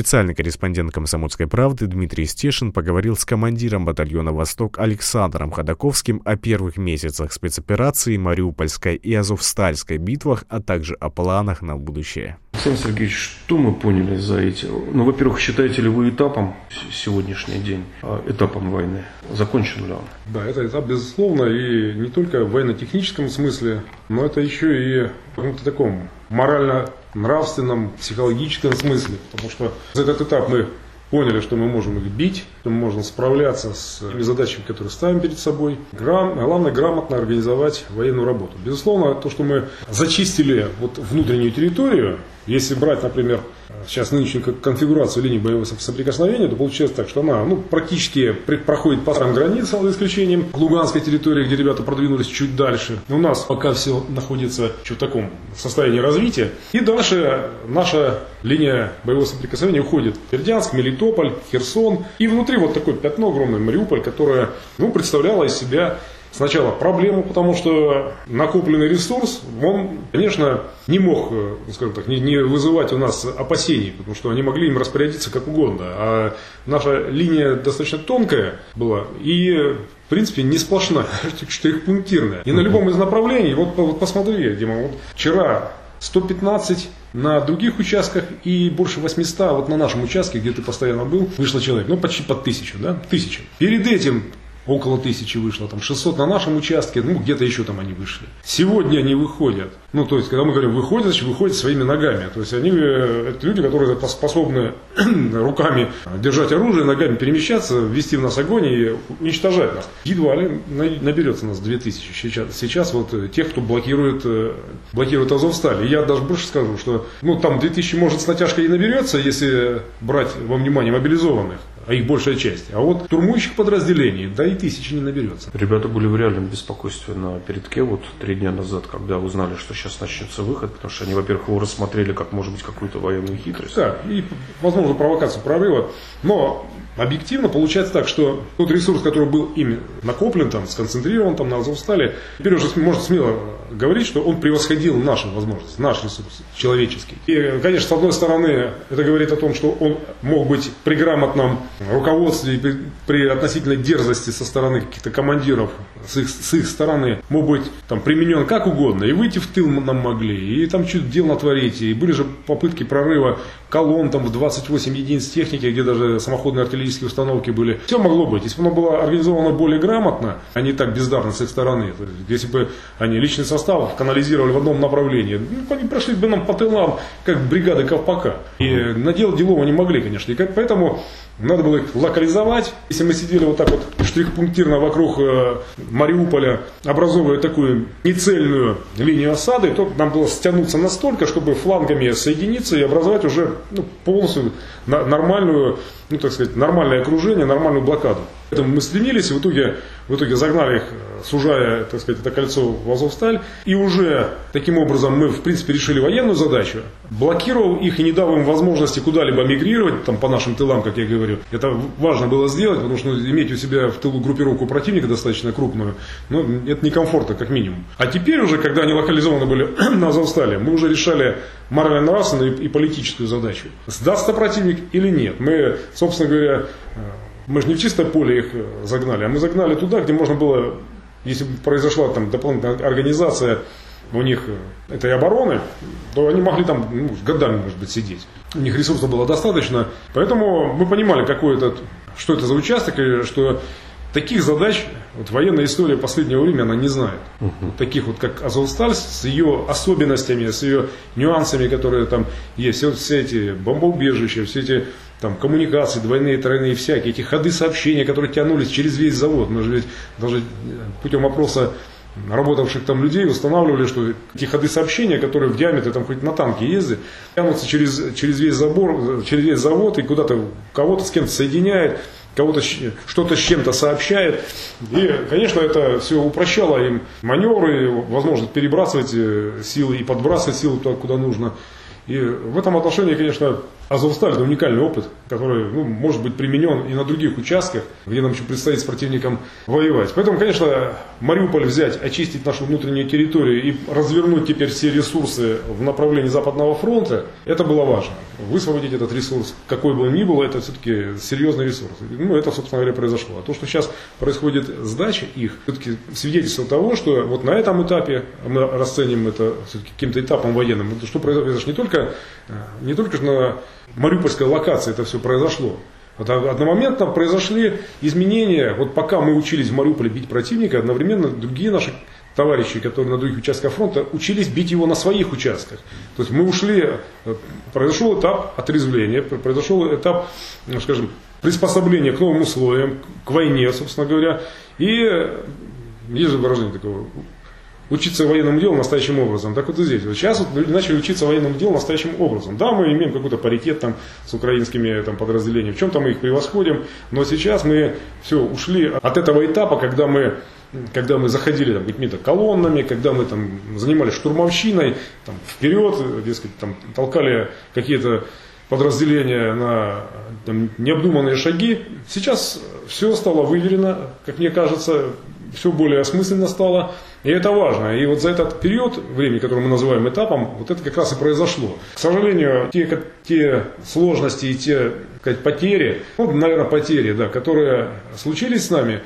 Специальный корреспондент «Комсомольской правды» Дмитрий Стешин поговорил с командиром батальона «Восток» Александром Ходаковским о первых месяцах спецоперации, Мариупольской и Азовстальской битвах, а также о планах на будущее. Александр Сергеевич, что мы поняли за эти? Ну, во-первых, считаете ли вы этапом сегодняшний день, а, этапом войны? Закончен ли он? Да, это этап, безусловно, и не только в военно-техническом смысле, но это еще и в каком-то таком морально-нравственном, психологическом смысле. Потому что за этот этап мы поняли, что мы можем их бить, что мы можем справляться с теми задачами, которые ставим перед собой. Грам, главное грамотно организовать военную работу. Безусловно, то, что мы зачистили вот внутреннюю территорию, если брать, например, сейчас нынешнюю конфигурацию линии боевого соприкосновения, то получается так, что она ну, практически проходит по странам границ, за исключением Луганской территории, где ребята продвинулись чуть дальше. У нас пока все находится в таком состоянии развития. И дальше наша линия боевого соприкосновения уходит Бердянск, Мелитополь, Херсон. И внутри вот такое пятно огромное, Мариуполь, которое ну, представляло из себя сначала проблему, потому что накопленный ресурс, он, конечно, не мог, э, скажем так, не, не вызывать у нас опасений, потому что они могли им распорядиться как угодно. А наша линия достаточно тонкая была и, в принципе, не сплошная, пунктирная. И на любом из направлений, вот, вот посмотри, Дима, вот вчера 115 на других участках и больше 800 вот на нашем участке, где ты постоянно был, вышло человек, ну почти под тысячу, да, тысяча. Перед этим около тысячи вышло, там 600 на нашем участке, ну где-то еще там они вышли. Сегодня они выходят, ну то есть когда мы говорим выходят, значит выходят своими ногами, то есть они, э, это люди, которые способны руками держать оружие, ногами перемещаться, ввести в нас огонь и уничтожать нас. Едва ли наберется нас 2000 сейчас, сейчас вот э, тех, кто блокирует, э, блокирует Азовсталь. И я даже больше скажу, что ну там 2000 может с натяжкой и наберется, если брать во внимание мобилизованных а их большая часть. А вот турмующих подразделений, да и тысячи не наберется. Ребята были в реальном беспокойстве на передке вот три дня назад, когда узнали, что сейчас начнется выход, потому что они, во-первых, его рассмотрели как, может быть, какую-то военную хитрость. Да, и, возможно, провокацию прорыва. Но объективно получается так, что тот ресурс, который был ими накоплен, там, сконцентрирован там, на Азовстале, теперь уже можно смело говорить, что он превосходил наши возможности, наш ресурс человеческий. И, конечно, с одной стороны, это говорит о том, что он мог быть при грамотном руководстве при, при относительной дерзости со стороны каких-то командиров, с их, с их стороны, мог быть там, применен как угодно, и выйти в тыл нам могли, и там что-то дел натворить, и были же попытки прорыва колонн там в 28 единиц техники, где даже самоходные артиллерийские установки были. Все могло быть. Если бы оно было организовано более грамотно, а не так бездарно с их стороны, если бы они личный состав канализировали в одном направлении, ну, они прошли бы нам по тылам, как бригады Ковпака. И наделать делов они могли, конечно. И поэтому надо было их локализовать. Если мы сидели вот так вот штрих-пунктирно вокруг э, Мариуполя, образовывая такую нецельную линию осады, то нам было стянуться настолько, чтобы флангами соединиться и образовать уже ну, полностью нормальную, ну так сказать, нормальное окружение, нормальную блокаду. Поэтому мы стремились, и в итоге, в итоге загнали их, сужая, так сказать, это кольцо в Азовсталь. И уже таким образом мы, в принципе, решили военную задачу, блокировав их и не дав им возможности куда-либо мигрировать, там, по нашим тылам, как я говорю. Это важно было сделать, потому что иметь у себя в тылу группировку противника достаточно крупную, ну, это некомфортно, как минимум. А теперь уже, когда они локализованы были на Азовстале, мы уже решали морально-нравственную и политическую задачу. Сдастся противник или нет. Мы, собственно говоря, мы же не в чистое поле их э, загнали, а мы загнали туда, где можно было, если бы произошла там дополнительная организация у них э, этой обороны, то они могли там ну, годами, может быть, сидеть. У них ресурсов было достаточно. Поэтому мы понимали, какой этот, что это за участок, и что таких задач вот, военная история последнего времени она не знает. Uh-huh. Вот таких вот, как Азовсталь, с ее особенностями, с ее нюансами, которые там есть. Вот, все эти бомбоубежища, все эти там коммуникации, двойные, тройные, всякие, эти ходы сообщения, которые тянулись через весь завод. Мы же ведь даже путем опроса работавших там людей устанавливали, что эти ходы сообщения, которые в диаметре там хоть на танке ездят, тянутся через, через, весь забор, через весь завод и куда-то кого-то с кем-то соединяет, кого-то что-то с чем-то сообщает. И, конечно, это все упрощало им маневры, возможность перебрасывать э, силы и подбрасывать силы туда, куда нужно. И в этом отношении, конечно, Азовсталь – это уникальный опыт, который ну, может быть применен и на других участках, где нам еще предстоит с противником воевать. Поэтому, конечно, Мариуполь взять, очистить нашу внутреннюю территорию и развернуть теперь все ресурсы в направлении Западного фронта, это было важно. Высвободить этот ресурс, какой бы он ни был, это все-таки серьезный ресурс. Ну, это, собственно говоря, произошло. А то, что сейчас происходит сдача их, все-таки свидетельство того, что вот на этом этапе мы расценим это все-таки каким-то этапом военным. Что произошло не только, э, не только на мариупольской локации это все произошло. Одномоментно произошли изменения. Вот пока мы учились в Мариуполе бить противника, одновременно другие наши товарищи, которые на других участках фронта, учились бить его на своих участках. То есть мы ушли, э, произошел этап отрезвления, произошел этап, ну, скажем, приспособления к новым условиям, к войне, собственно говоря. И э, есть же выражение такого, учиться военному делу настоящим образом. Так вот и здесь. Вот сейчас вот люди начали учиться военному делу настоящим образом. Да, мы имеем какой-то паритет там с украинскими там, подразделениями, в чем-то мы их превосходим, но сейчас мы все ушли от этого этапа, когда мы когда мы заходили там, какими-то колоннами, когда мы там занимались штурмовщиной, там, вперед, дескать, там, толкали какие-то подразделения на там, необдуманные шаги. Сейчас все стало выверено, как мне кажется, все более осмысленно стало. И это важно. И вот за этот период времени, который мы называем этапом, вот это как раз и произошло. К сожалению, те, те сложности и те сказать, потери, ну, наверное, потери, да, которые случились с нами,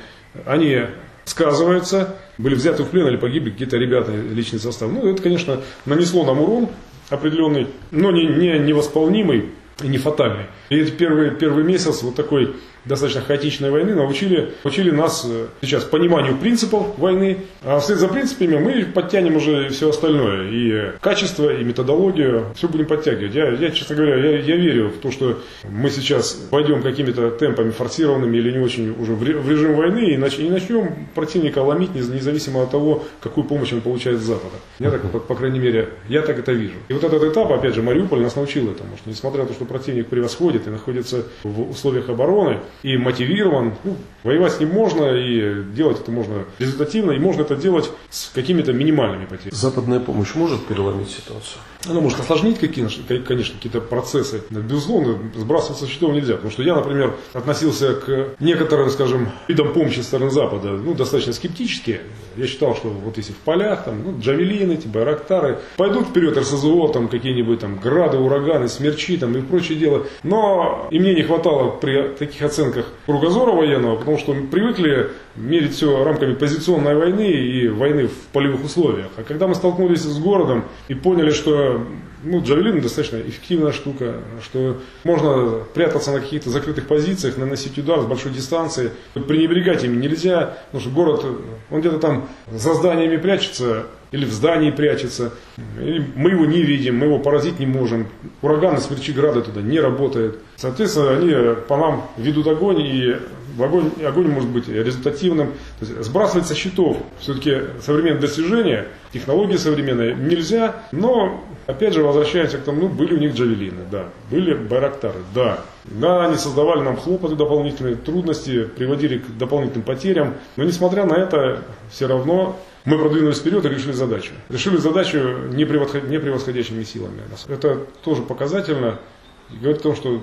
они сказываются, были взяты в плен или погибли какие-то ребята, личный состав. Ну, это, конечно, нанесло нам урон определенный, но не, не невосполнимый и не фатальный. И это первый, первый месяц вот такой достаточно хаотичной войны научили, научили нас э, сейчас пониманию принципов войны, а вслед за принципами мы подтянем уже все остальное, и качество, и методологию, все будем подтягивать. Я, я честно говоря, я, я верю в то, что мы сейчас пойдем какими-то темпами форсированными или не очень уже в режим войны и, нач, и начнем противника ломить независимо от того, какую помощь он получает с Запада. Я так, по, по крайней мере, я так это вижу. И вот этот этап, опять же, Мариуполь нас научил этому, что несмотря на то, что противник превосходит и находится в условиях обороны, и мотивирован. Ну, воевать с ним можно, и делать это можно результативно, и можно это делать с какими-то минимальными потерями. Западная помощь может переломить ситуацию? Она может осложнить, какие, конечно, какие-то процессы. Безусловно, сбрасываться со счетов нельзя. Потому что я, например, относился к некоторым, скажем, видам помощи со стороны Запада ну, достаточно скептически. Я считал, что вот если в полях, там, ну, джавелины, эти байрактары, пойдут вперед РСЗО, там какие-нибудь там грады, ураганы, смерчи там, и прочее дело. Но и мне не хватало при таких оценках кругозора военного, потому что мы привыкли мерить все рамками позиционной войны и войны в полевых условиях. А когда мы столкнулись с городом и поняли, что ну, джавелин достаточно эффективная штука, что можно прятаться на каких-то закрытых позициях, наносить удар с большой дистанции. Пренебрегать ими нельзя, потому что город, он где-то там за зданиями прячется, или в здании прячется, или мы его не видим, мы его поразить не можем. Ураганы, смерчи, грады туда не работают. Соответственно, они по нам ведут огонь, и огонь, огонь может быть результативным. То есть сбрасывать со счетов все-таки современные достижения, технологии современные нельзя, но опять же возвращаемся к тому, ну, были у них джавелины, да, были байрактары, да. Да, они создавали нам хлопоты дополнительные, трудности, приводили к дополнительным потерям, но несмотря на это, все равно мы продвинулись вперед и решили задачу. Решили задачу не превосходящими силами. Это тоже показательно. Говорит о том, что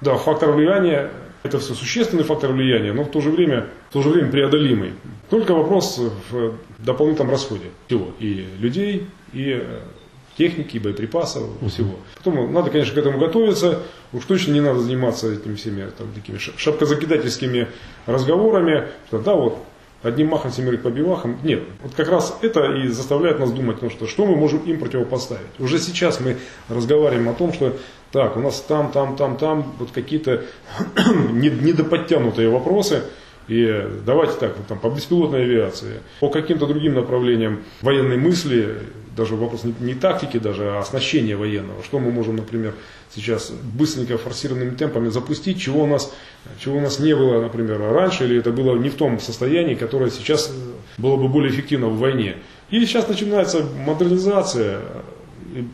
да, фактор влияния это все существенный фактор влияния, но в то же время, в то же время преодолимый. Только вопрос в дополнительном расходе всего. И людей, и э, техники, боеприпасов, всего. Потом надо, конечно, к этому готовиться. Уж точно не надо заниматься этими всеми там, такими шапкозакидательскими разговорами. Что, да, вот одним махом семерых побивахом. Нет, вот как раз это и заставляет нас думать, ну, что, что мы можем им противопоставить. Уже сейчас мы разговариваем о том, что так, у нас там, там, там, там вот какие-то недоподтянутые вопросы, и давайте так, вот там, по беспилотной авиации, по каким-то другим направлениям военной мысли, даже вопрос не, тактики даже, а оснащения военного. Что мы можем, например, сейчас быстренько форсированными темпами запустить, чего у нас, чего у нас не было, например, раньше, или это было не в том состоянии, которое сейчас было бы более эффективно в войне. И сейчас начинается модернизация,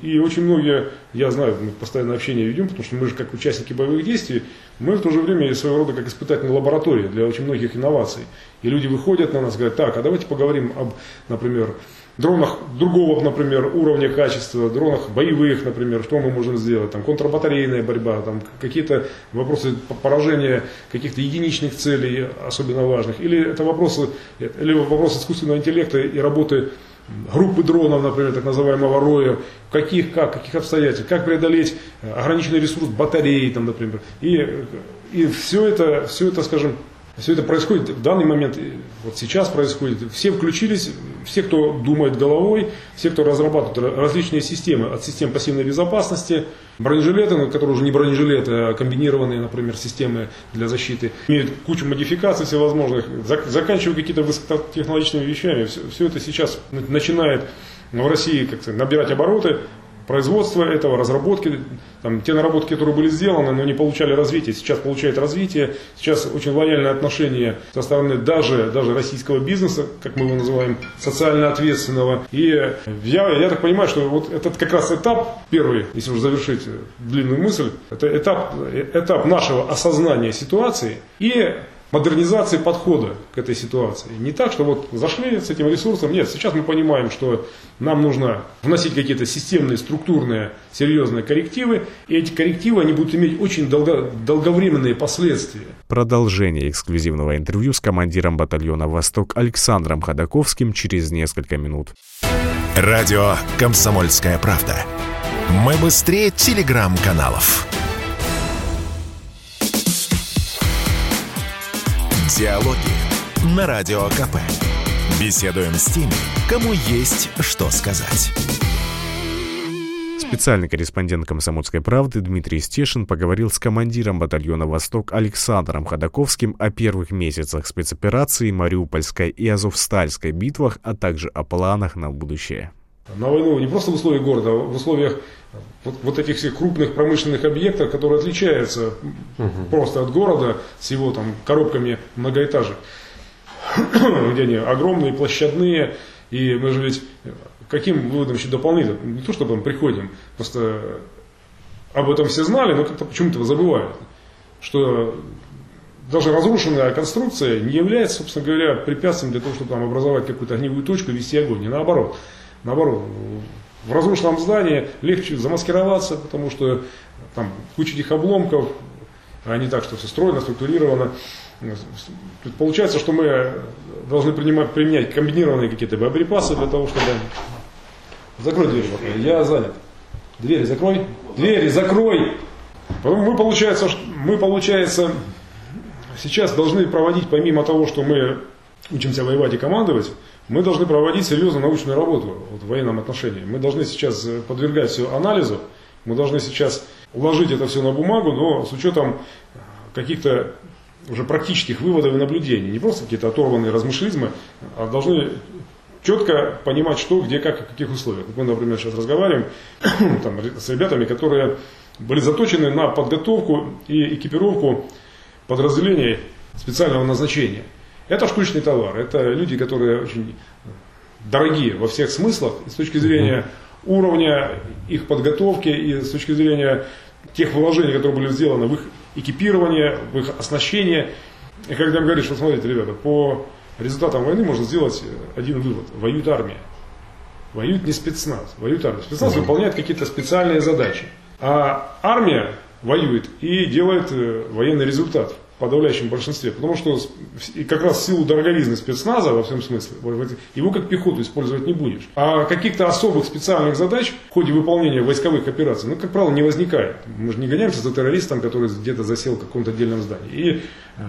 и очень многие, я знаю, мы постоянно общение ведем, потому что мы же как участники боевых действий, мы в то же время своего рода как испытательная лаборатория для очень многих инноваций. И люди выходят на нас, говорят, так, а давайте поговорим об, например, дронах другого, например, уровня качества, дронах боевых, например, что мы можем сделать, там, контрбатарейная борьба, там, какие-то вопросы поражения каких-то единичных целей, особенно важных, или это вопросы, или вопросы искусственного интеллекта и работы группы дронов, например, так называемого роя, каких, как, каких обстоятельствах, как преодолеть ограниченный ресурс батареи, там, например. И, и все это, все это, скажем, все это происходит в данный момент, вот сейчас происходит. Все включились, все, кто думает головой, все, кто разрабатывает различные системы, от систем пассивной безопасности, бронежилеты, ну, которые уже не бронежилеты, а комбинированные, например, системы для защиты, имеют кучу модификаций всевозможных, заканчивая какие-то высокотехнологичными вещами. Все, все это сейчас начинает в России как набирать обороты производства этого, разработки, там, те наработки, которые были сделаны, но не получали развития, сейчас получают развитие, сейчас очень лояльное отношение со стороны даже, даже российского бизнеса, как мы его называем, социально ответственного. И я, я так понимаю, что вот этот как раз этап первый, если уже завершить длинную мысль, это этап, этап нашего осознания ситуации и модернизации подхода к этой ситуации. Не так, что вот зашли с этим ресурсом. Нет, сейчас мы понимаем, что нам нужно вносить какие-то системные, структурные, серьезные коррективы. И эти коррективы, они будут иметь очень долго, долговременные последствия. Продолжение эксклюзивного интервью с командиром батальона «Восток» Александром Ходаковским через несколько минут. Радио «Комсомольская правда». Мы быстрее телеграм-каналов. Диалоги на Радио КП. Беседуем с теми, кому есть что сказать. Специальный корреспондент «Комсомольской правды» Дмитрий Стешин поговорил с командиром батальона «Восток» Александром Ходаковским о первых месяцах спецоперации, Мариупольской и Азовстальской битвах, а также о планах на будущее. На войну не просто в условиях города, а в условиях вот, вот этих всех крупных промышленных объектов, которые отличаются угу. просто от города с его там коробками многоэтажек, где они огромные, площадные, и мы же ведь каким выводом еще дополнительно, не то чтобы мы приходим, просто об этом все знали, но как-то почему-то забывают, что даже разрушенная конструкция не является, собственно говоря, препятствием для того, чтобы там образовать какую-то огневую точку и вести огонь, не наоборот. Наоборот, в разрушенном здании легче замаскироваться, потому что там куча этих обломков, а не так, что все стройно, структурировано. Получается, что мы должны принимать, применять комбинированные какие-то боеприпасы для того, чтобы... Закрой дверь, я занят. Двери закрой. Двери закрой. Потом мы, получается, мы, получается, сейчас должны проводить, помимо того, что мы учимся воевать и командовать, мы должны проводить серьезную научную работу вот, в военном отношении. Мы должны сейчас э, подвергать все анализу, мы должны сейчас уложить это все на бумагу, но с учетом э, каких-то уже практических выводов и наблюдений. Не просто какие-то оторванные размышлизмы, а должны четко понимать, что, где, как и в каких условиях. Мы, например, сейчас разговариваем там, с ребятами, которые были заточены на подготовку и экипировку подразделений специального назначения – это штучный товар. Это люди, которые очень дорогие во всех смыслах, с точки зрения уровня их подготовки и с точки зрения тех вложений, которые были сделаны в их экипирование, в их оснащение. И когда им говоришь, что смотрите, ребята, по результатам войны можно сделать один вывод. Воюет армия. Воюет не спецназ, воюет армия. Спецназ выполняет какие-то специальные задачи. А армия воюет и делает э, военный результат подавляющем большинстве. Потому что и как раз в силу дороговизны спецназа, во всем смысле, его как пехоту использовать не будешь. А каких-то особых специальных задач в ходе выполнения войсковых операций, ну, как правило, не возникает. Мы же не гоняемся за террористом, который где-то засел в каком-то отдельном здании. И э,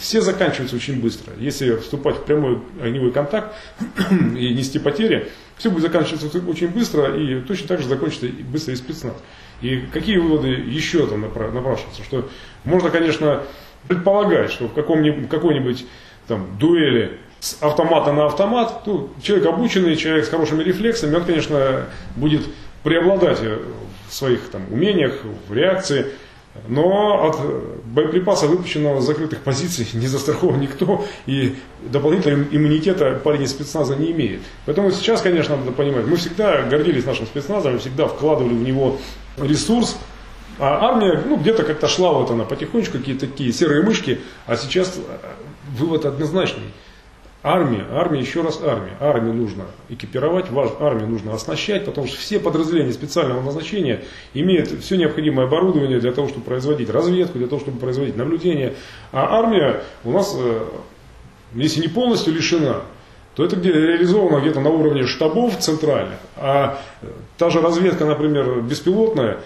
все заканчиваются очень быстро. Если вступать в прямой огневой контакт и нести потери, все будет заканчиваться очень быстро и точно так же закончится быстро и спецназ. И какие выводы еще там напрашиваются? Что можно, конечно, предполагать, что в какой-нибудь там дуэли с автомата на автомат, ну, человек обученный, человек с хорошими рефлексами, он, конечно, будет преобладать в своих там, умениях, в реакции, но от боеприпаса, выпущенного с закрытых позиций, не застрахован никто, и дополнительного иммунитета парень из спецназа не имеет. Поэтому сейчас, конечно, надо понимать, мы всегда гордились нашим спецназом, мы всегда вкладывали в него ресурс, а армия, ну, где-то как-то шла вот она потихонечку, какие-то такие серые мышки, а сейчас э, вывод однозначный. Армия, армия, еще раз армия. Армию нужно экипировать, армию нужно оснащать, потому что все подразделения специального назначения имеют все необходимое оборудование для того, чтобы производить разведку, для того, чтобы производить наблюдение. А армия у нас, э, если не полностью лишена, то это где реализовано где-то на уровне штабов центральных. А та же разведка, например, беспилотная,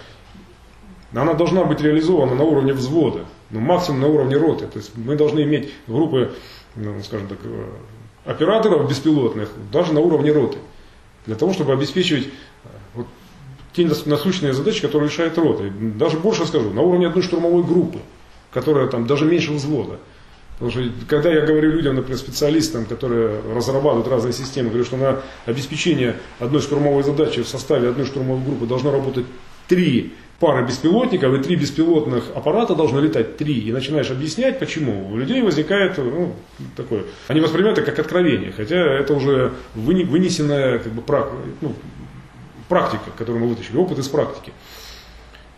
она должна быть реализована на уровне взвода, ну, максимум на уровне роты. То есть мы должны иметь группы ну, скажем так, э, операторов беспилотных даже на уровне роты. Для того, чтобы обеспечивать э, вот, те насущные задачи, которые решает рота. Даже больше скажу, на уровне одной штурмовой группы, которая там даже меньше взвода. Потому что когда я говорю людям, например, специалистам, которые разрабатывают разные системы, говорю, что на обеспечение одной штурмовой задачи в составе одной штурмовой группы должно работать три пара беспилотников и три беспилотных аппарата должны летать три. И начинаешь объяснять, почему. У людей возникает ну, такое. Они воспринимают это как откровение, хотя это уже вынесенная как бы, ну, практика, которую мы вытащили, опыт из практики.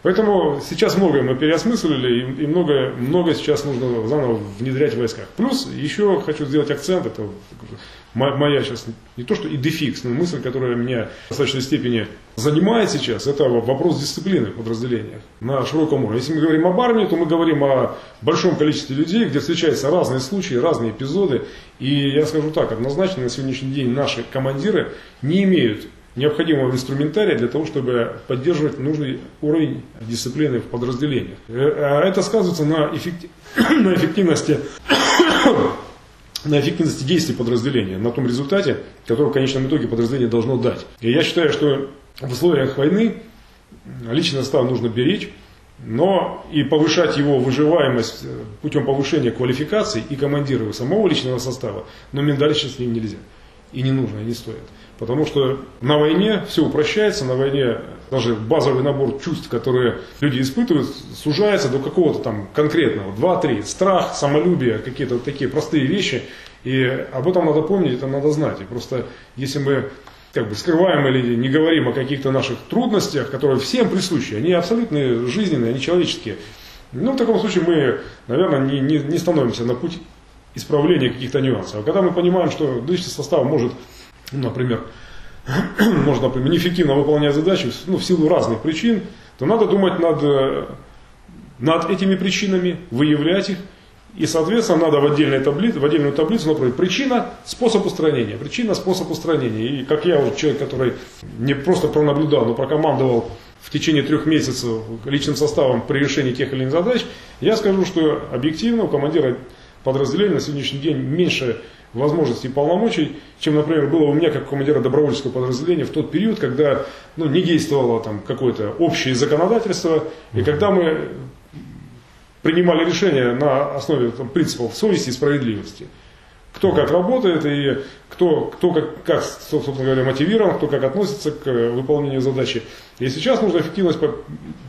Поэтому сейчас многое мы переосмыслили, и много, много сейчас нужно заново внедрять в войсках. Плюс еще хочу сделать акцент, это моя сейчас не то что идефикс, но мысль, которая меня в достаточной степени занимает сейчас, это вопрос дисциплины в подразделениях на широком уровне. Если мы говорим об армии, то мы говорим о большом количестве людей, где встречаются разные случаи, разные эпизоды. И я скажу так, однозначно на сегодняшний день наши командиры не имеют необходимого инструментария для того, чтобы поддерживать нужный уровень дисциплины в подразделениях. Э, а это сказывается на, эффектив... на эффективности на эффективности действий подразделения, на том результате, который в конечном итоге подразделение должно дать. И я считаю, что в условиях войны личный состав нужно беречь, но и повышать его выживаемость э, путем повышения квалификации и командира самого личного состава, но миндалично с ним нельзя. И не нужно, и не стоит. Потому что на войне все упрощается, на войне даже базовый набор чувств, которые люди испытывают, сужается до какого-то там конкретного. Два-три. Страх, самолюбие, какие-то вот такие простые вещи. И об этом надо помнить, это надо знать. И просто если мы как бы скрываем или не говорим о каких-то наших трудностях, которые всем присущи, они абсолютно жизненные, они человеческие. Ну, в таком случае мы, наверное, не, не, не становимся на путь исправления каких-то нюансов. А когда мы понимаем, что личный состав может ну, например, можно, например, неэффективно выполнять задачи ну, в силу разных причин, то надо думать над, э, над этими причинами, выявлять их, и, соответственно, надо в, отдельной таблице, в отдельную таблицу например, причина, способ устранения. Причина, способ устранения. И как я, вот человек, который не просто пронаблюдал, но прокомандовал в течение трех месяцев личным составом при решении тех или иных задач, я скажу, что объективно у командира подразделения на сегодняшний день меньше возможностей и полномочий, чем, например, было у меня как командира добровольческого подразделения в тот период, когда ну, не действовало там какое-то общее законодательство, и когда мы принимали решения на основе там, принципов совести и справедливости. Кто как работает и кто, кто как, как, собственно говоря, мотивирован, кто как относится к выполнению задачи. И сейчас нужно эффективность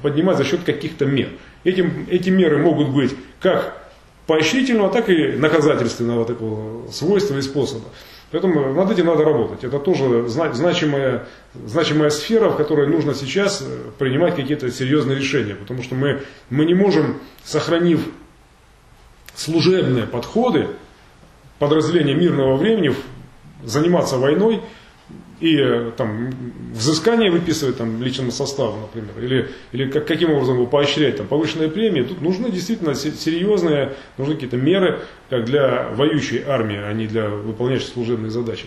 поднимать за счет каких-то мер. Этим, эти меры могут быть как поощрительного, так и наказательственного такого свойства и способа. Поэтому над этим надо работать. Это тоже значимая, значимая сфера, в которой нужно сейчас э, принимать какие-то серьезные решения. Потому что мы, мы не можем, сохранив служебные подходы подразделения мирного времени, заниматься войной и э, там, взыскание выписывать там, личному составу, например, или, или как, каким образом его поощрять, там, повышенные премии, тут нужны действительно серьезные, нужны какие-то меры как для воюющей армии, а не для выполняющей служебные задачи.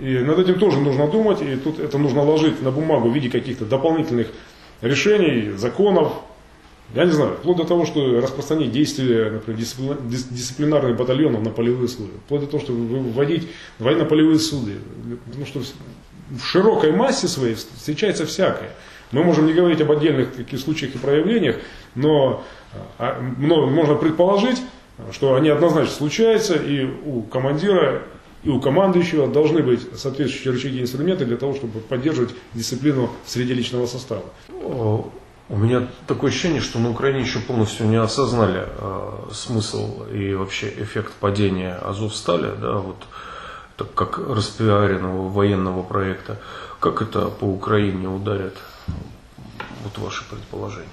И над этим тоже нужно думать, и тут это нужно ложить на бумагу в виде каких-то дополнительных решений, законов, я не знаю, вплоть до того, что распространить действия, например, дисциплинарных батальонов на полевые службы, вплоть до того, что вводить военно-полевые суды. Потому что в широкой массе своей встречается всякое. Мы можем не говорить об отдельных таких случаях и проявлениях, но, а, но можно предположить, что они однозначно случаются, и у командира, и у командующего должны быть соответствующие рычаги и инструменты для того, чтобы поддерживать дисциплину среди личного состава. У меня такое ощущение, что на Украине еще полностью не осознали э, смысл и вообще эффект падения Азовстали, да, вот так как распиаренного военного проекта. Как это по Украине ударит? Вот ваши предположения.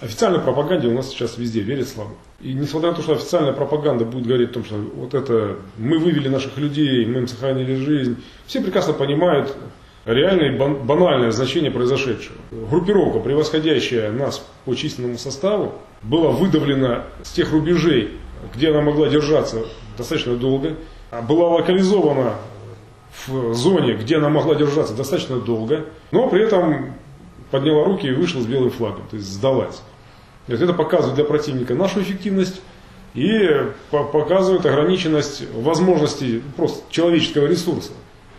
Официальной пропаганде у нас сейчас везде верят слабо. И несмотря на то, что официальная пропаганда будет говорить о том, что вот это мы вывели наших людей, мы им сохранили жизнь, все прекрасно понимают реальное банальное значение произошедшего. Группировка, превосходящая нас по численному составу, была выдавлена с тех рубежей, где она могла держаться достаточно долго, а была локализована в зоне, где она могла держаться достаточно долго, но при этом подняла руки и вышла с белым флагом, то есть сдалась. Это показывает для противника нашу эффективность и показывает ограниченность возможностей просто человеческого ресурса.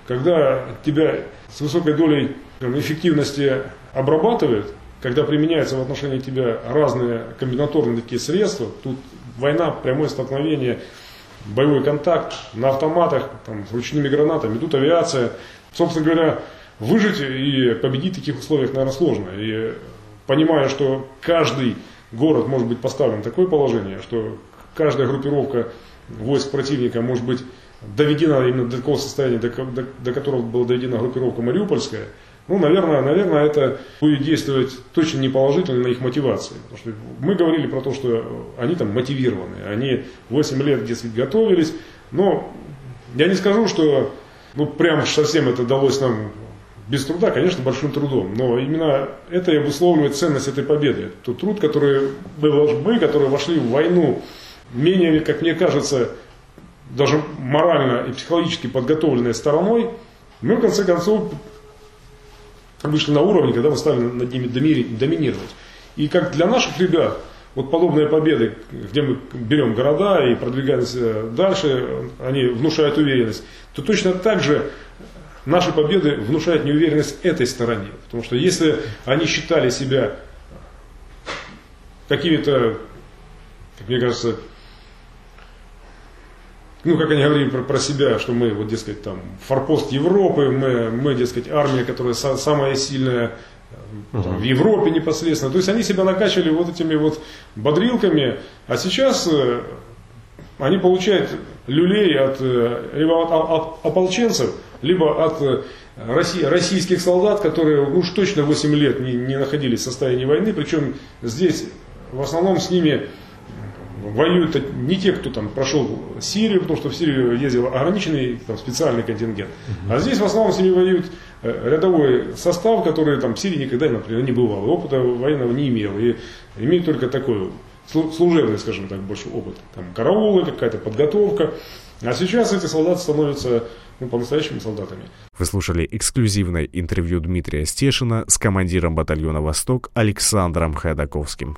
Когда тебя с высокой долей эффективности обрабатывают, когда применяются в отношении тебя разные комбинаторные такие средства, тут война, прямое столкновение, боевой контакт на автоматах, там, с ручными гранатами, идут авиация. Собственно говоря, выжить и победить в таких условиях, наверное, сложно. И понимая, что каждый город может быть поставлен в такое положение, что каждая группировка войск противника может быть доведена именно до такого состояния, до, до, до которого была доведена группировка Мариупольская, ну, наверное, наверное, это будет действовать точно не положительно на их мотивации. Потому что мы говорили про то, что они там мотивированы, они 8 лет, дескать, готовились, но я не скажу, что ну, прям совсем это далось нам без труда, конечно, большим трудом, но именно это и обусловливает ценность этой победы. Тот труд, который мы, мы, которые вошли в войну менее, как мне кажется, даже морально и психологически подготовленной стороной, мы в конце концов вышли на уровень, когда мы стали над ними доминировать. И как для наших ребят, вот подобные победы, где мы берем города и продвигаемся дальше, они внушают уверенность, то точно так же наши победы внушают неуверенность этой стороне. Потому что если они считали себя какими-то, как мне кажется, ну, как они говорили про, про себя, что мы, вот, дескать, там, форпост Европы, мы, мы дескать, армия, которая са, самая сильная там, в Европе непосредственно. То есть они себя накачивали вот этими вот бодрилками, а сейчас э, они получают люлей от, э, либо от, от ополченцев, либо от э, российских солдат, которые уж точно 8 лет не, не находились в состоянии войны, причем здесь в основном с ними воюют не те, кто там прошел Сирию, потому что в Сирию ездил ограниченный там, специальный контингент. А здесь в основном с ними воюют э, рядовой состав, который там в Сирии никогда, например, не бывал, опыта военного не имел, и имеет только такой служебный, скажем так, больше опыт. Там караулы, какая-то подготовка. А сейчас эти солдаты становятся ну, по-настоящему солдатами. Вы слушали эксклюзивное интервью Дмитрия Стешина с командиром батальона «Восток» Александром Хайдаковским.